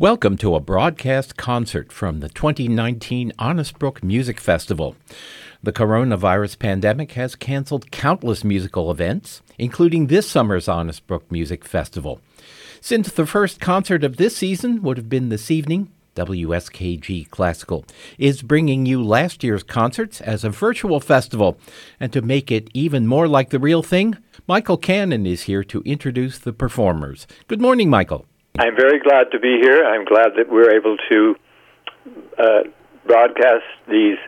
Welcome to a broadcast concert from the 2019 Honest Brook Music Festival. The coronavirus pandemic has canceled countless musical events, including this summer's Honest Brook Music Festival. Since the first concert of this season would have been this evening, WSKG Classical is bringing you last year's concerts as a virtual festival. And to make it even more like the real thing, Michael Cannon is here to introduce the performers. Good morning, Michael. I'm very glad to be here. I'm glad that we're able to uh, broadcast these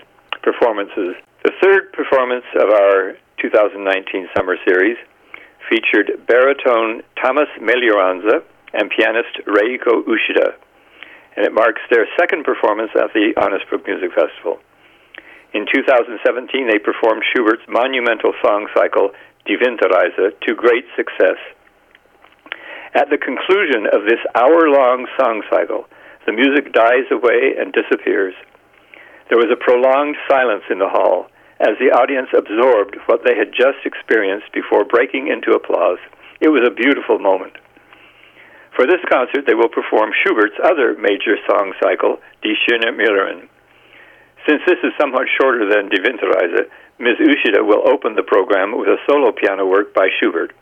performances. The third performance of our 2019 summer series featured baritone Thomas Meglioranza and pianist Reiko Uchida, and it marks their second performance at the Honest Brook Music Festival. In 2017, they performed Schubert's monumental song cycle, Die Winterreise, to great success. At the conclusion of this hour long song cycle, the music dies away and disappears. There was a prolonged silence in the hall as the audience absorbed what they had just experienced before breaking into applause. It was a beautiful moment. For this concert, they will perform Schubert's other major song cycle, Die Schöne Müllerin. Since this is somewhat shorter than Die Winterreise, Ms. Uchida will open the program with a solo piano work by Schubert.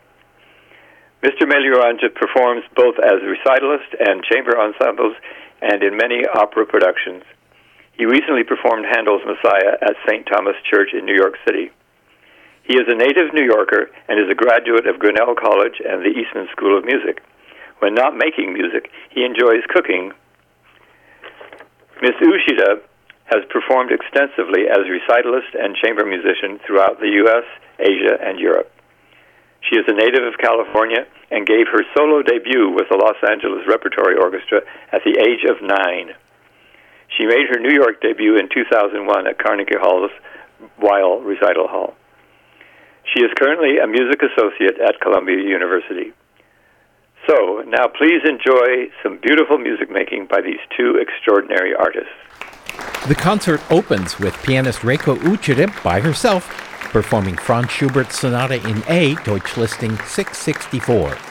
Mr. Meglioranza performs both as recitalist and chamber ensembles and in many opera productions. He recently performed Handel's Messiah at St. Thomas Church in New York City. He is a native New Yorker and is a graduate of Grinnell College and the Eastman School of Music. When not making music, he enjoys cooking. Ms. Uchida has performed extensively as recitalist and chamber musician throughout the U.S., Asia, and Europe. She is a native of California and gave her solo debut with the Los Angeles Repertory Orchestra at the age of nine. She made her New York debut in 2001 at Carnegie Hall's Weill Recital Hall. She is currently a music associate at Columbia University. So, now please enjoy some beautiful music making by these two extraordinary artists. The concert opens with pianist Reiko Uchida by herself performing Franz Schubert's Sonata in A, Deutsch Listing 664.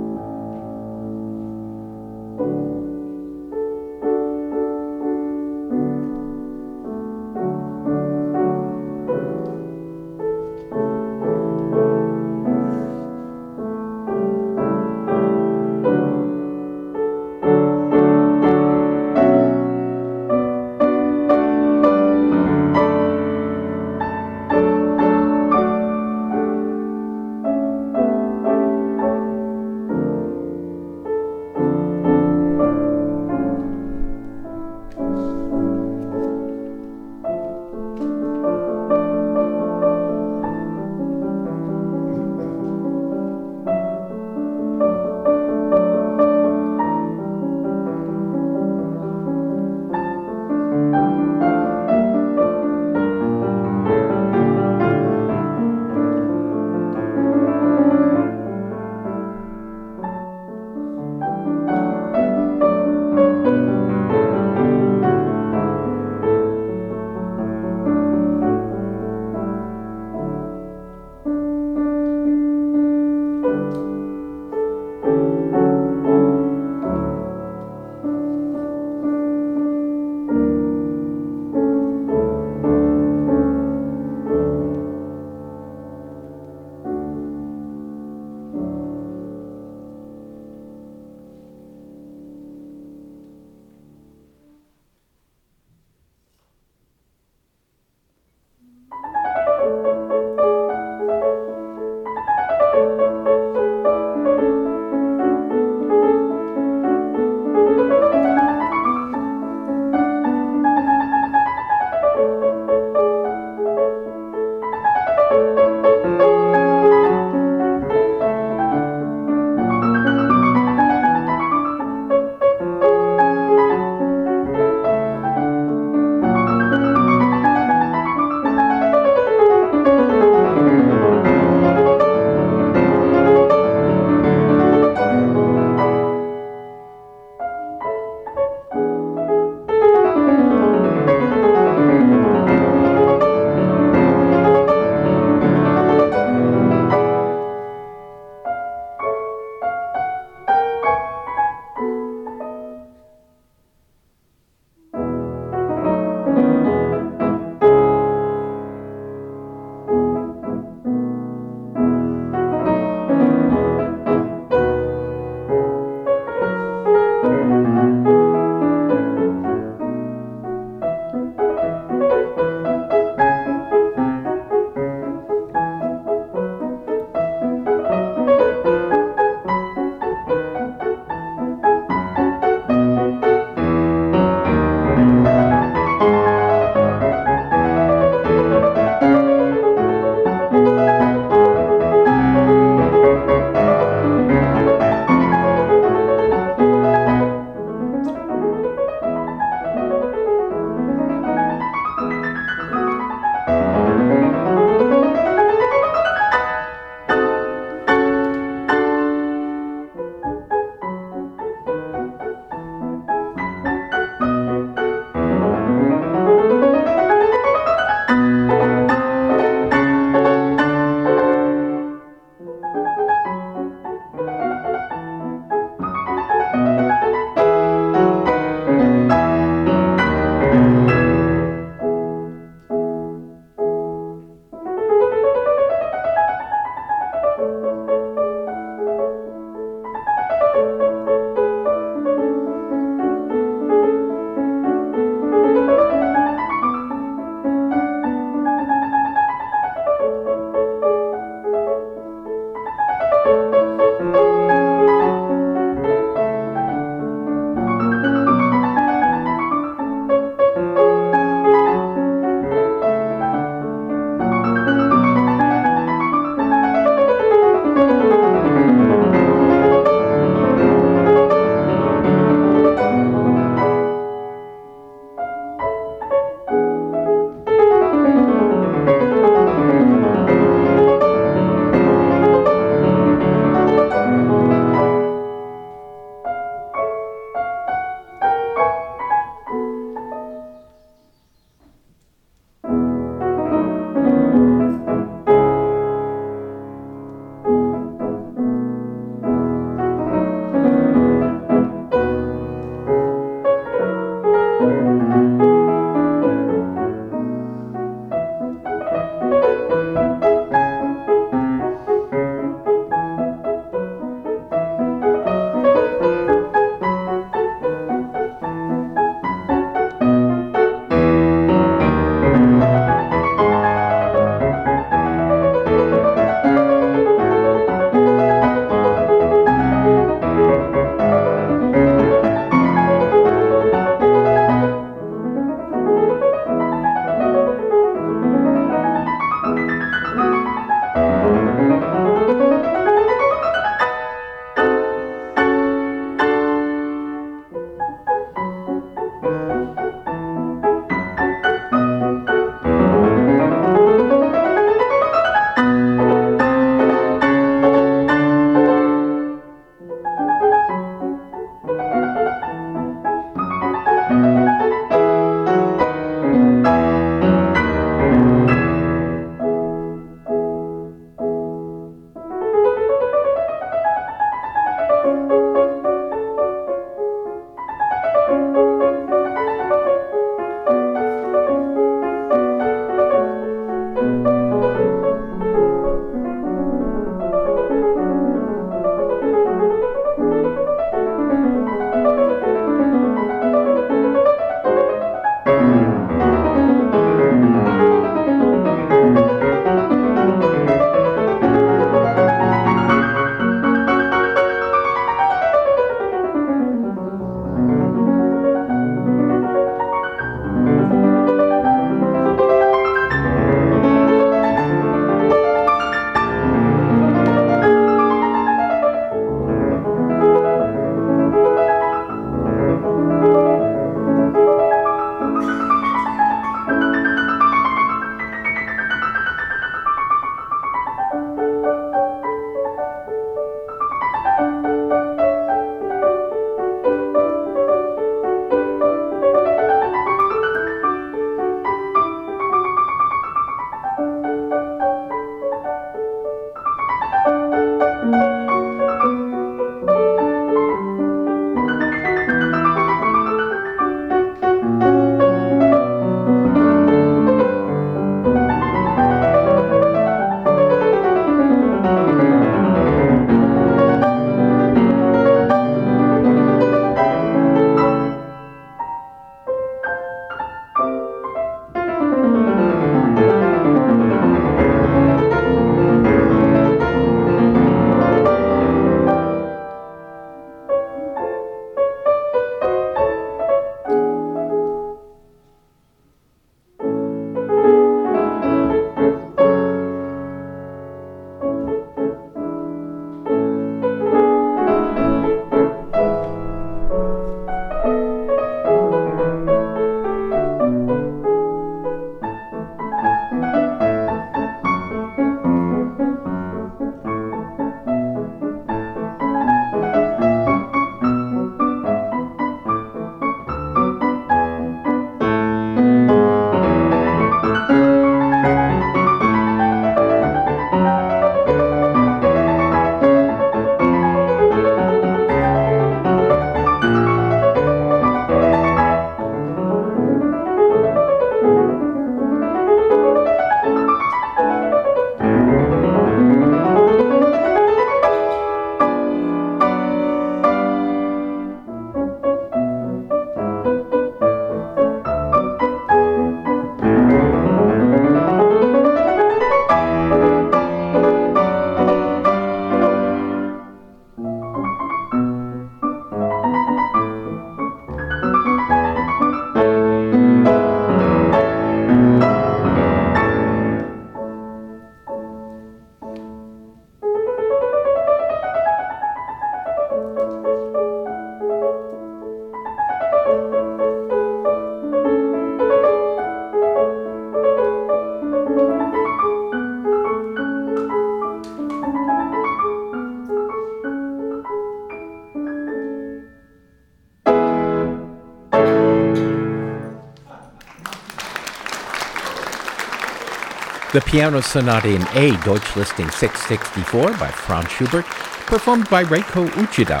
The Piano Sonata in A, Deutsch Listing 664 by Franz Schubert, performed by Reiko Uchida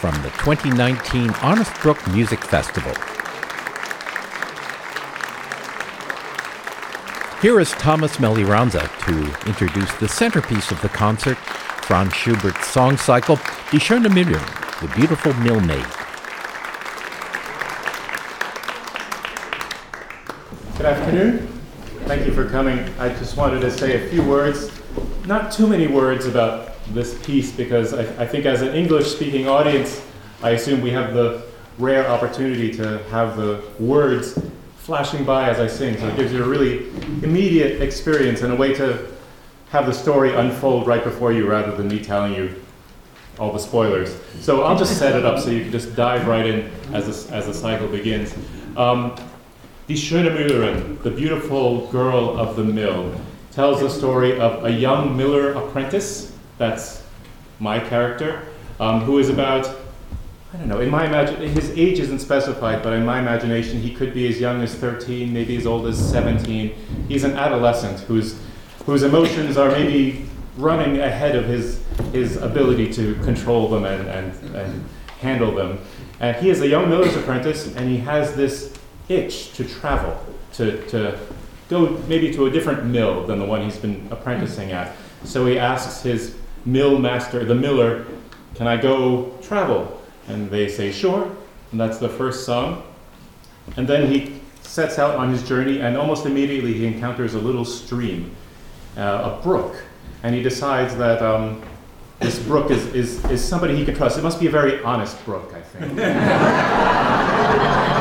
from the 2019 Honest Brook Music Festival. Here is Thomas Meglioranza to introduce the centerpiece of the concert, Franz Schubert's song cycle, Die schöne Müllerin, the beautiful milkmaid. Good afternoon. Thank you for coming. I just wanted to say a few words, not too many words about this piece, because I, I think as an English speaking audience, I assume we have the rare opportunity to have the words flashing by as I sing. So it gives you a really immediate experience and a way to have the story unfold right before you rather than me telling you all the spoilers. So I'll just set it up so you can just dive right in as as the cycle begins. Um, Die schöne Müllerin, the beautiful girl of the mill, tells the story of a young miller apprentice, that's my character, um, who is about, I don't know, in my imagine his age isn't specified, but in my imagination he could be as young as 13, maybe as old as 17. He's an adolescent whose, whose emotions are maybe running ahead of his, his ability to control them and, and, and handle them. And he is a young miller's apprentice, and he has this itch to travel, to, to go maybe to a different mill than the one he's been apprenticing at. So he asks his mill master, the miller, Can I go travel? And they say, Sure. And that's the first song. And then he sets out on his journey, and almost immediately he encounters a little stream, uh, a brook. And he decides that um, this brook is, is, is somebody he can trust. It must be a very honest brook, I think.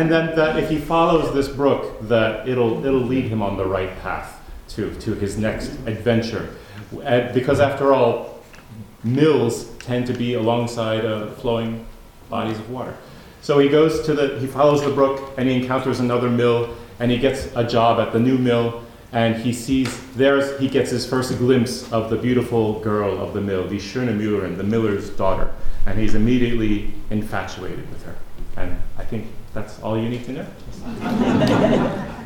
and then that if he follows this brook, that it'll it'll lead him on the right path to to his next adventure. And because after all, mills tend to be alongside uh, flowing bodies of water. So he goes to the he follows the brook and he encounters another mill and he gets a job at the new mill and he sees there's he gets his first glimpse of the beautiful girl of the mill, the schöne Müllerin, the miller's daughter, and he's immediately infatuated with her. And I think that's all you need to know.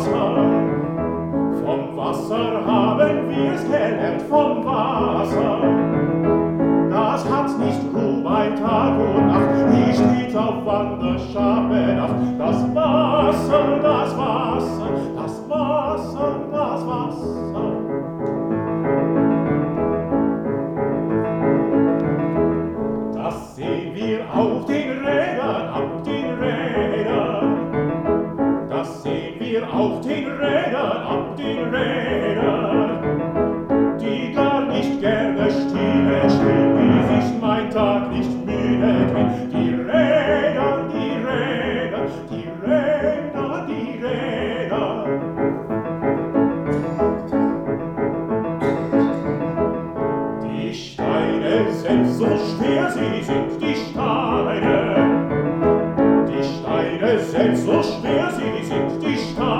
Wasser. Vom Wasser haben wir's gelernt, vom Wasser. Das hat nicht Ruhe bei Tag und Nacht, nicht steht auf Wanderschafe Nacht. Das Wasser, das Wasser, das Wasser, das Wasser. auf den Rädern, auf den Rädern, schwer sie sind, die Stadt.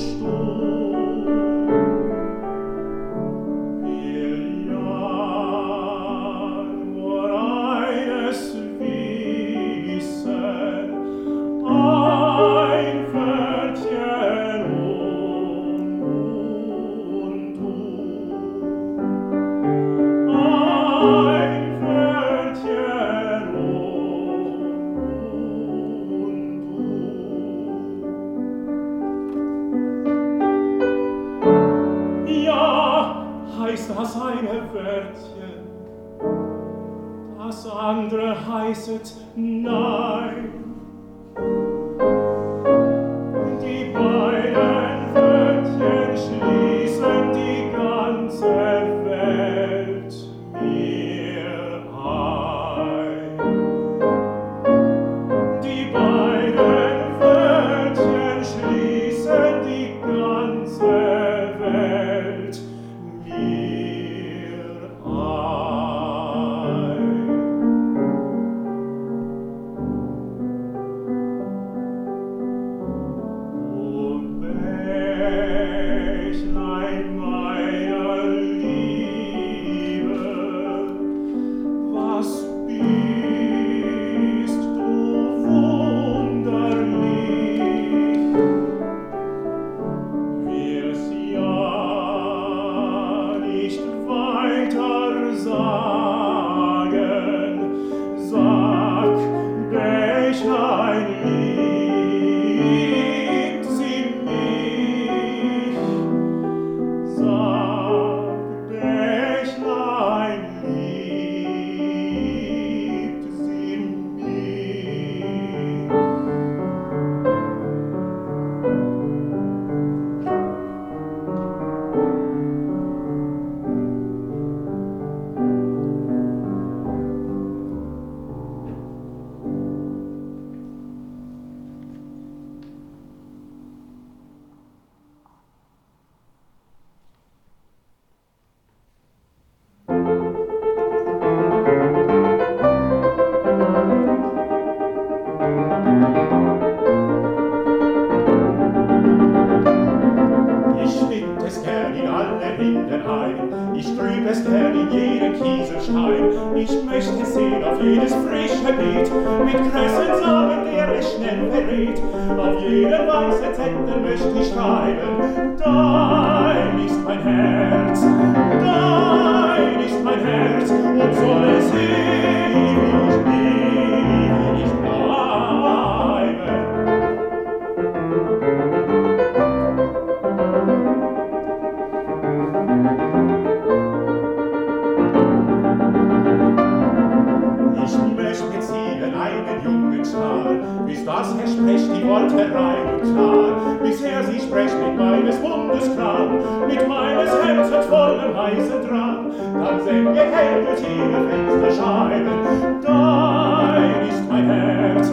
Oh. rechten Sinn auf jedes frische Beet, mit Kressen Samen, der es schnell verrät. Auf jeder weiße Zettel möchte ich schreiben, Dein ist mein Herz, dein ist mein Herz, und soll es ewig bleiben. Wort hereingetan, bisher sie sprecht mit meines Mundes Klang, mit meines Herzens vollem heißen Drang. Dann senke hell durch Fenster Fensterscheiben, dein ist mein Herz,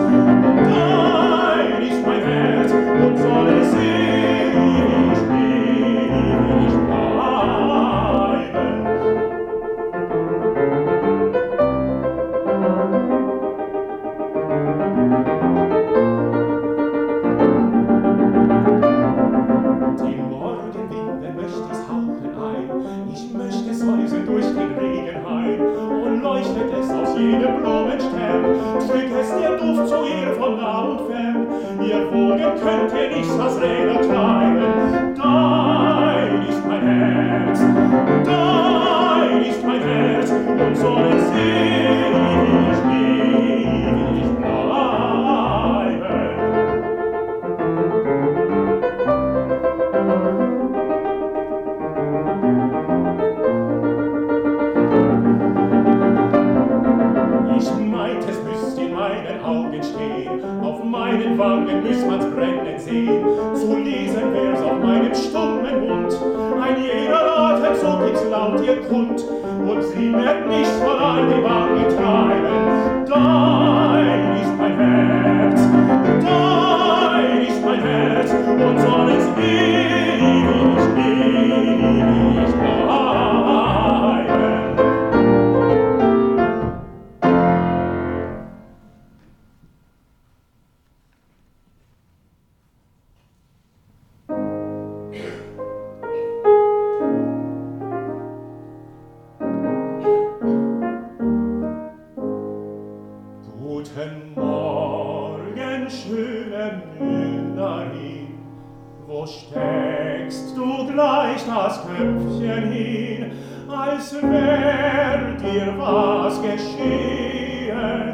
das Köpfchen hin, als wär dir was geschehen.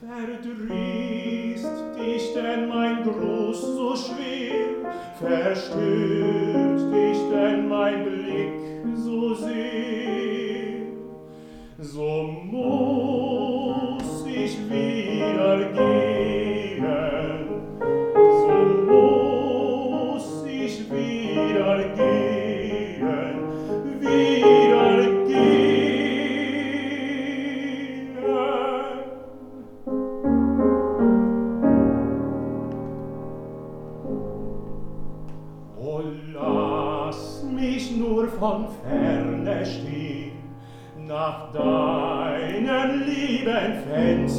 Verdrießt dich denn mein Gruß so schwer, verstört dich denn mein Blick so sehr, so muss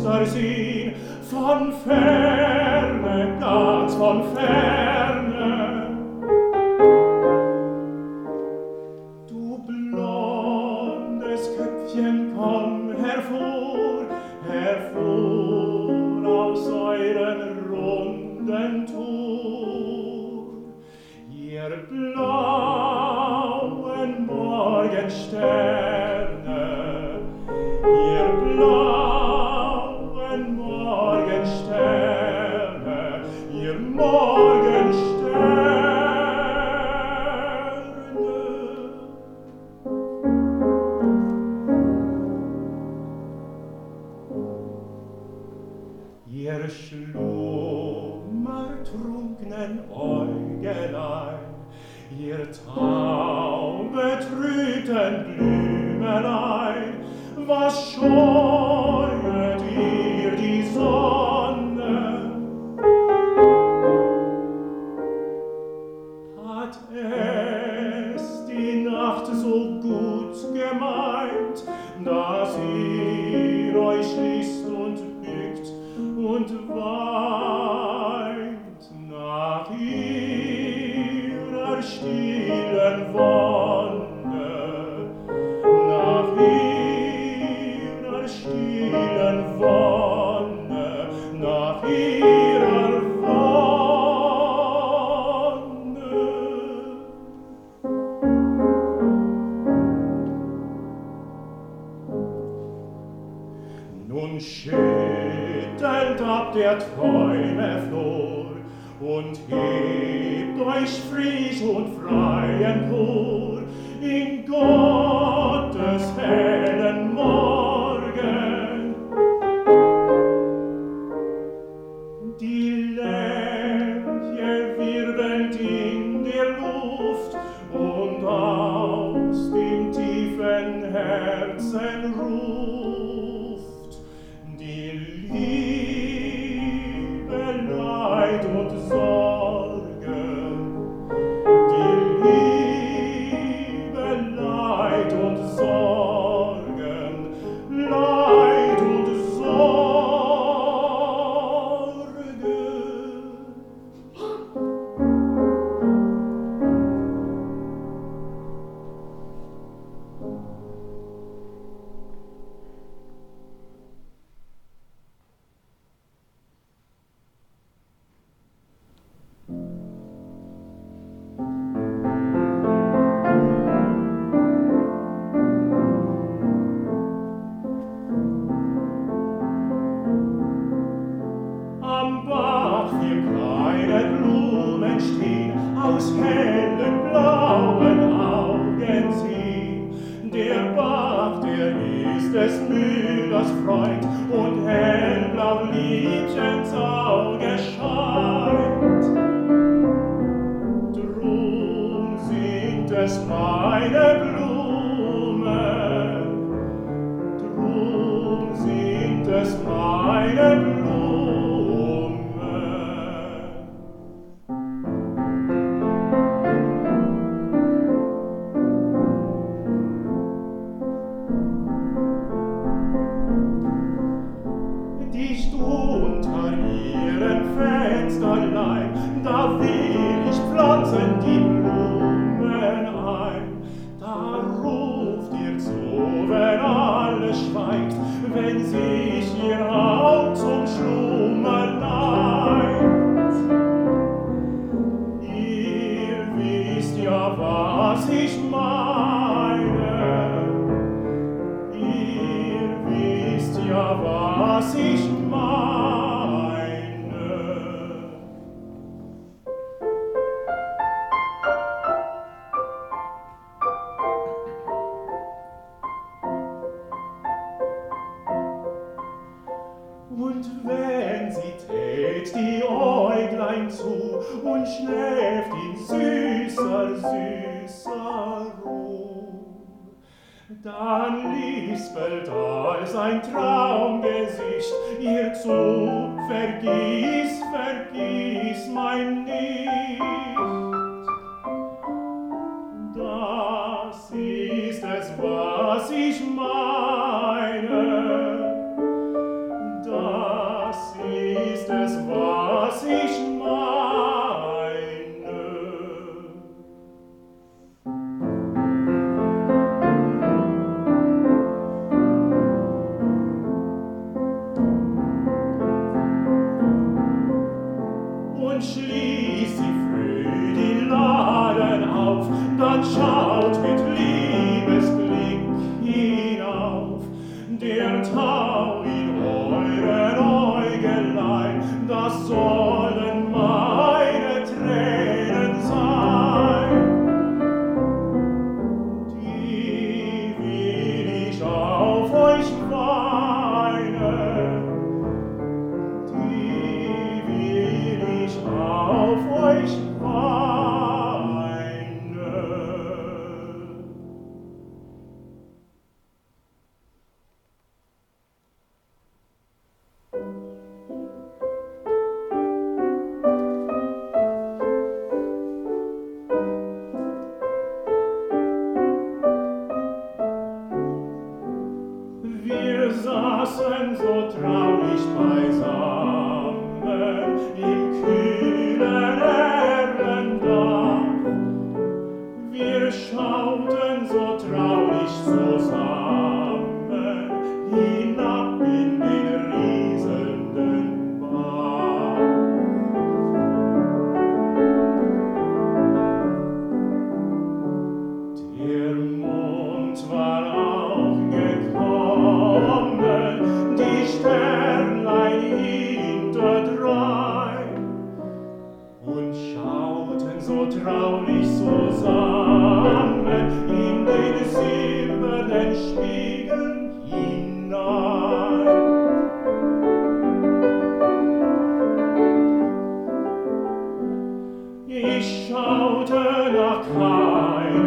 stars schüttelt ab der Träume Flor und hebt euch frisch und frei empor in Gottes Herz. und schläft in süßer, süßer Ruhe. Dann lispelt als ein Traumgesicht ihr zu, vergiss, vergiss mein Nicht. Das ist es, was ich Ich schaute nach Kreis.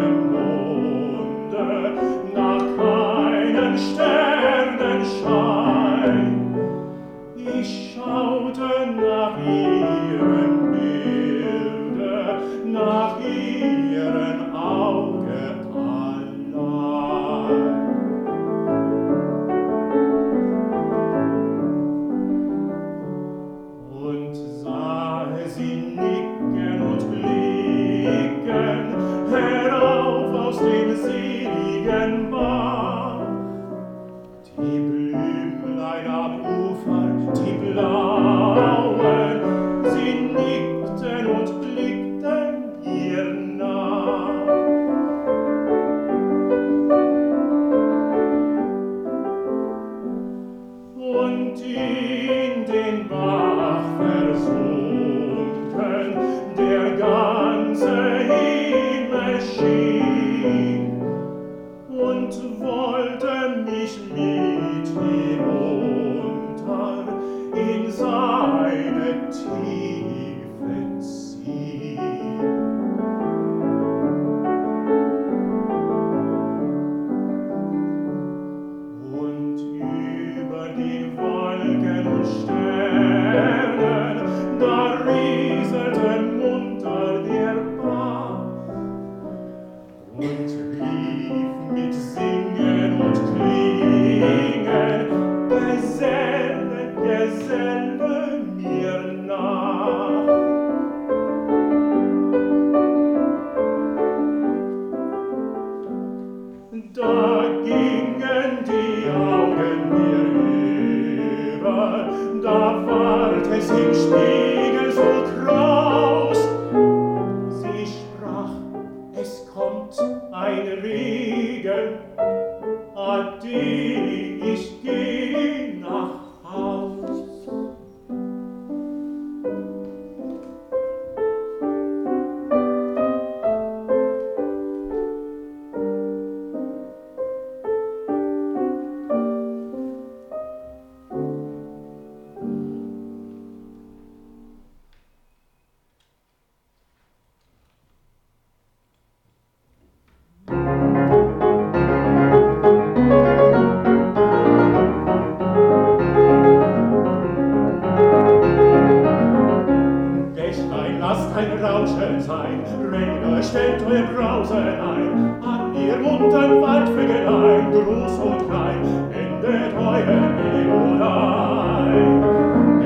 schenkt eure Brause ein, an ihr munten Waldvögelein, groß und klein, endet eure Melodei,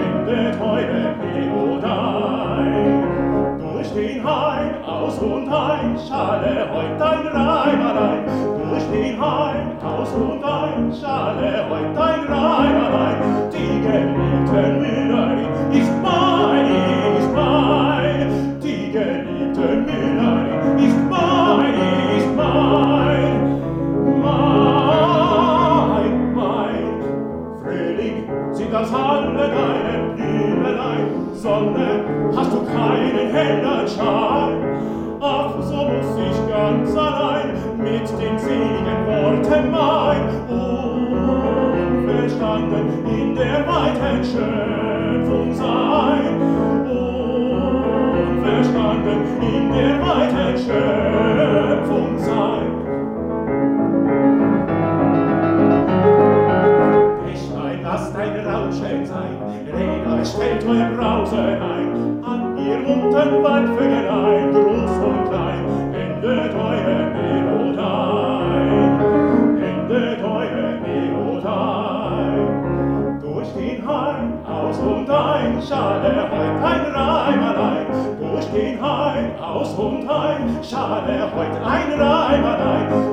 endet eure Melodei. Durch den Hain, aus und ein, schale heut ein. Reimerein, durch den Hain, aus und ein, schale heut ein. Reimerein, die geliebten Müller Ach, so muss ich ganz allein mit den seligen Worten mein. Unverstanden in der weiten Schöpfung sein. Unverstanden in der weiten Schöpfung sein. Pech, ey, lasst ein Rauscheln sein. Reda, Stellt euer Brause ein, Schade heute ein Reimer.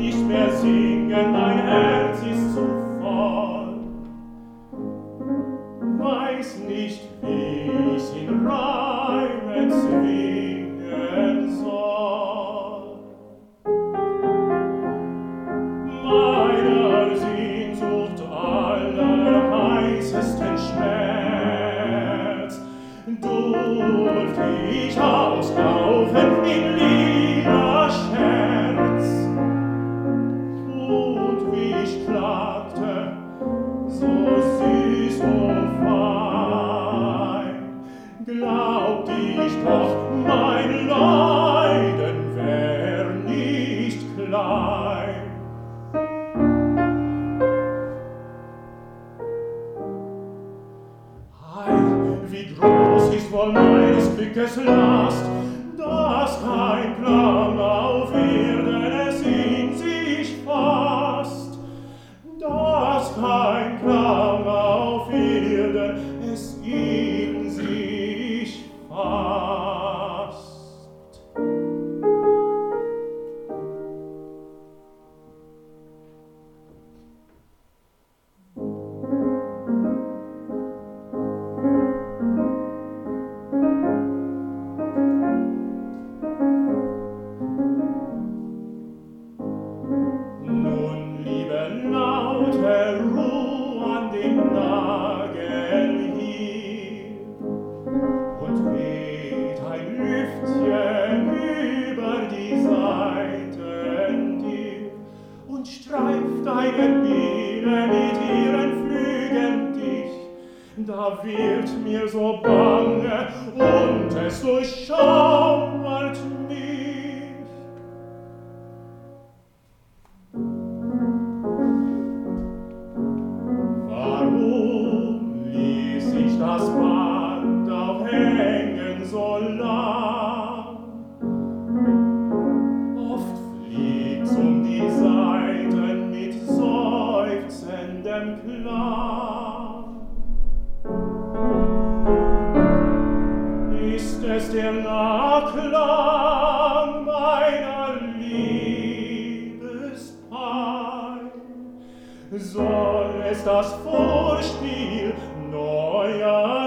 nicht mehr singen dein Herz. soll es das Vorspiel neuer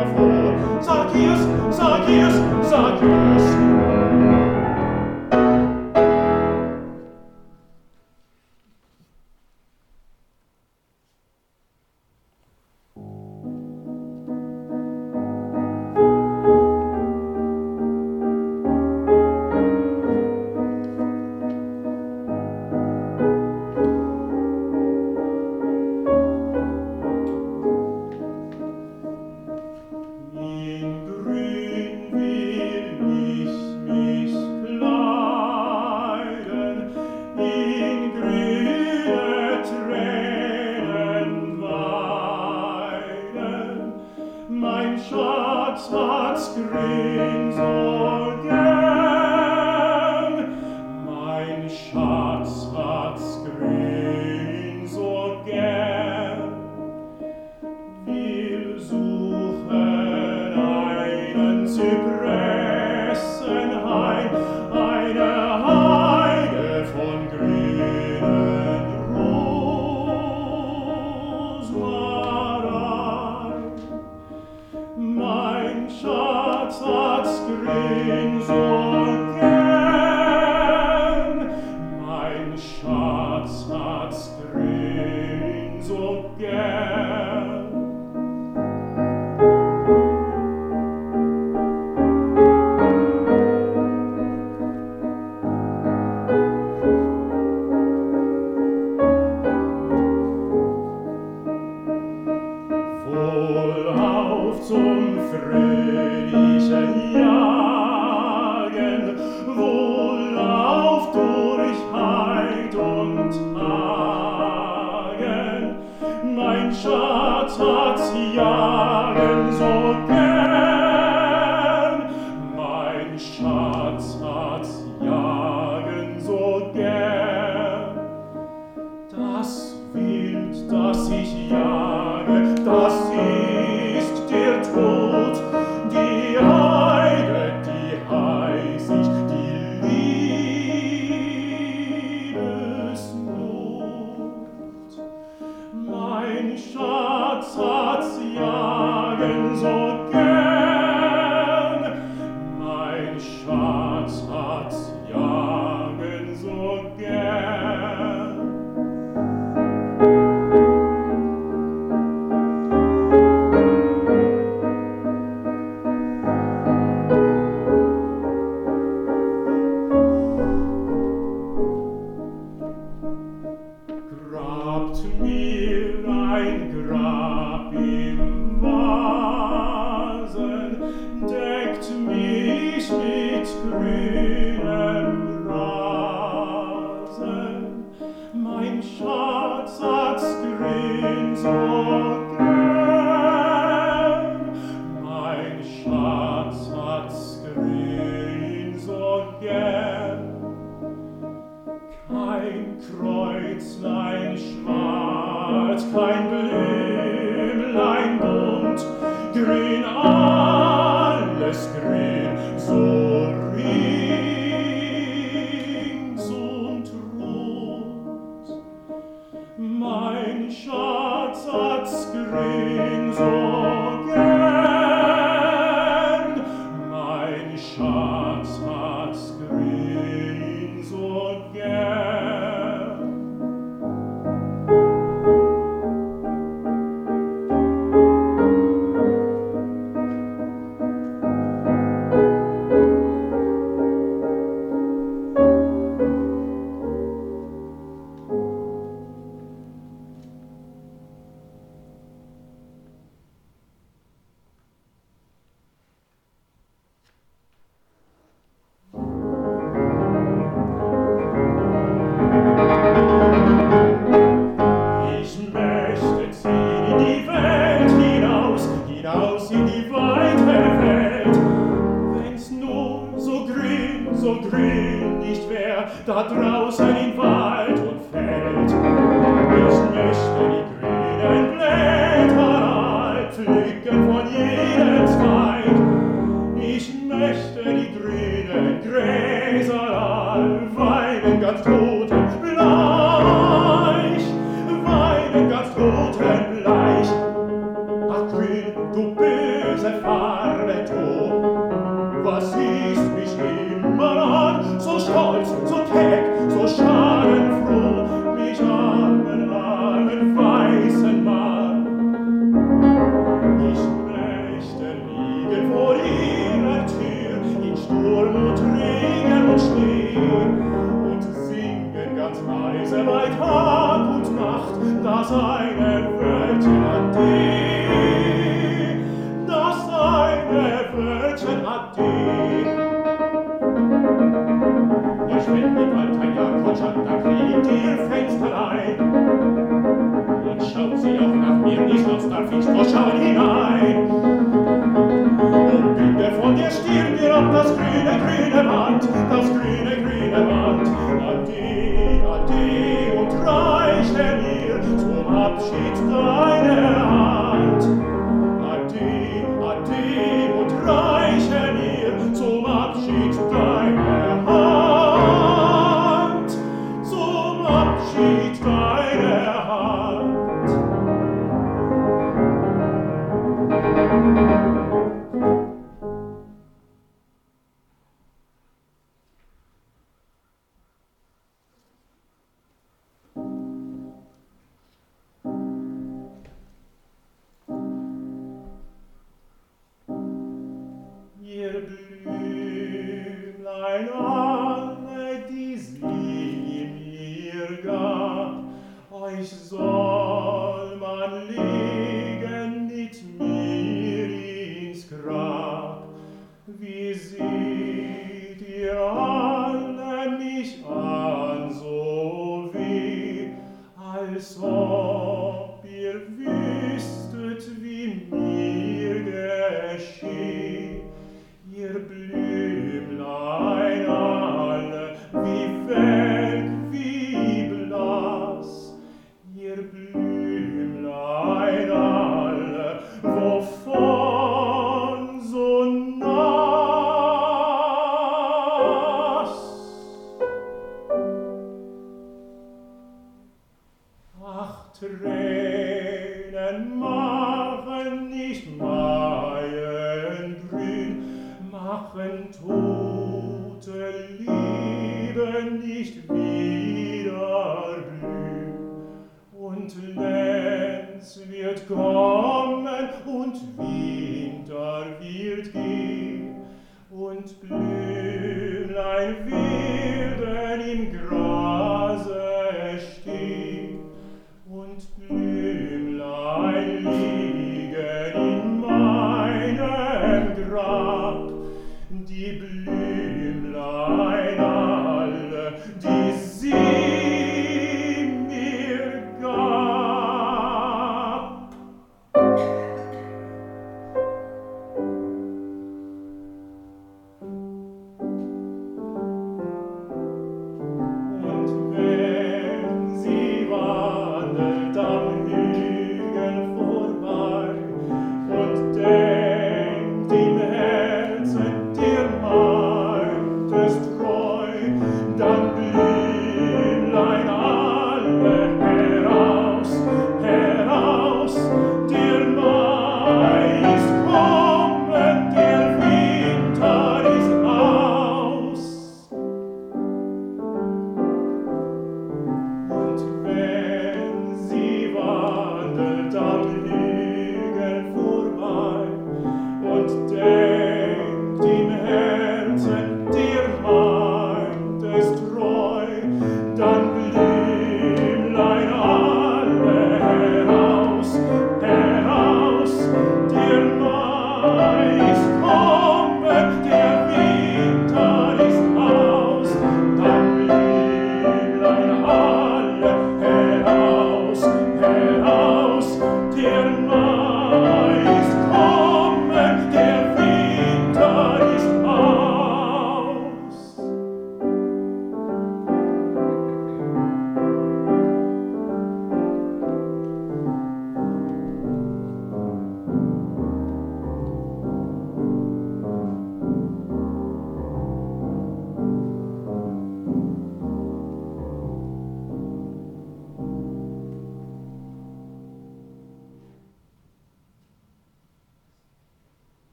Sakius, Sakius, Sakius,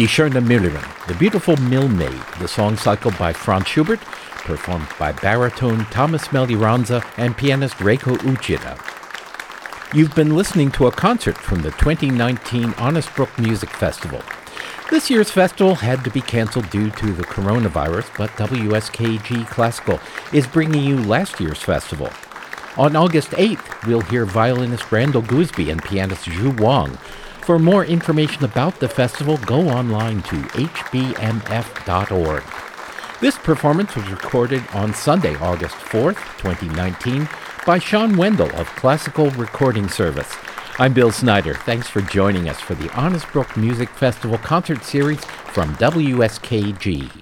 Die Schöne Müllerin, The Beautiful Milkmaid, the song cycle by Franz Schubert, performed by baritone Thomas Meglioranza and pianist Reiko Uchida. You've been listening to a concert from the 2019 Honest Brook Music Festival. This year's festival had to be canceled due to the coronavirus, but WSKG Classical is bringing you last year's festival. On August 8th, we'll hear violinist Randall Goosby and pianist Zhu Wang for more information about the festival, go online to hbmf.org. This performance was recorded on Sunday, August 4th, 2019, by Sean Wendell of Classical Recording Service. I'm Bill Snyder. Thanks for joining us for the Honest Brook Music Festival concert series from WSKG.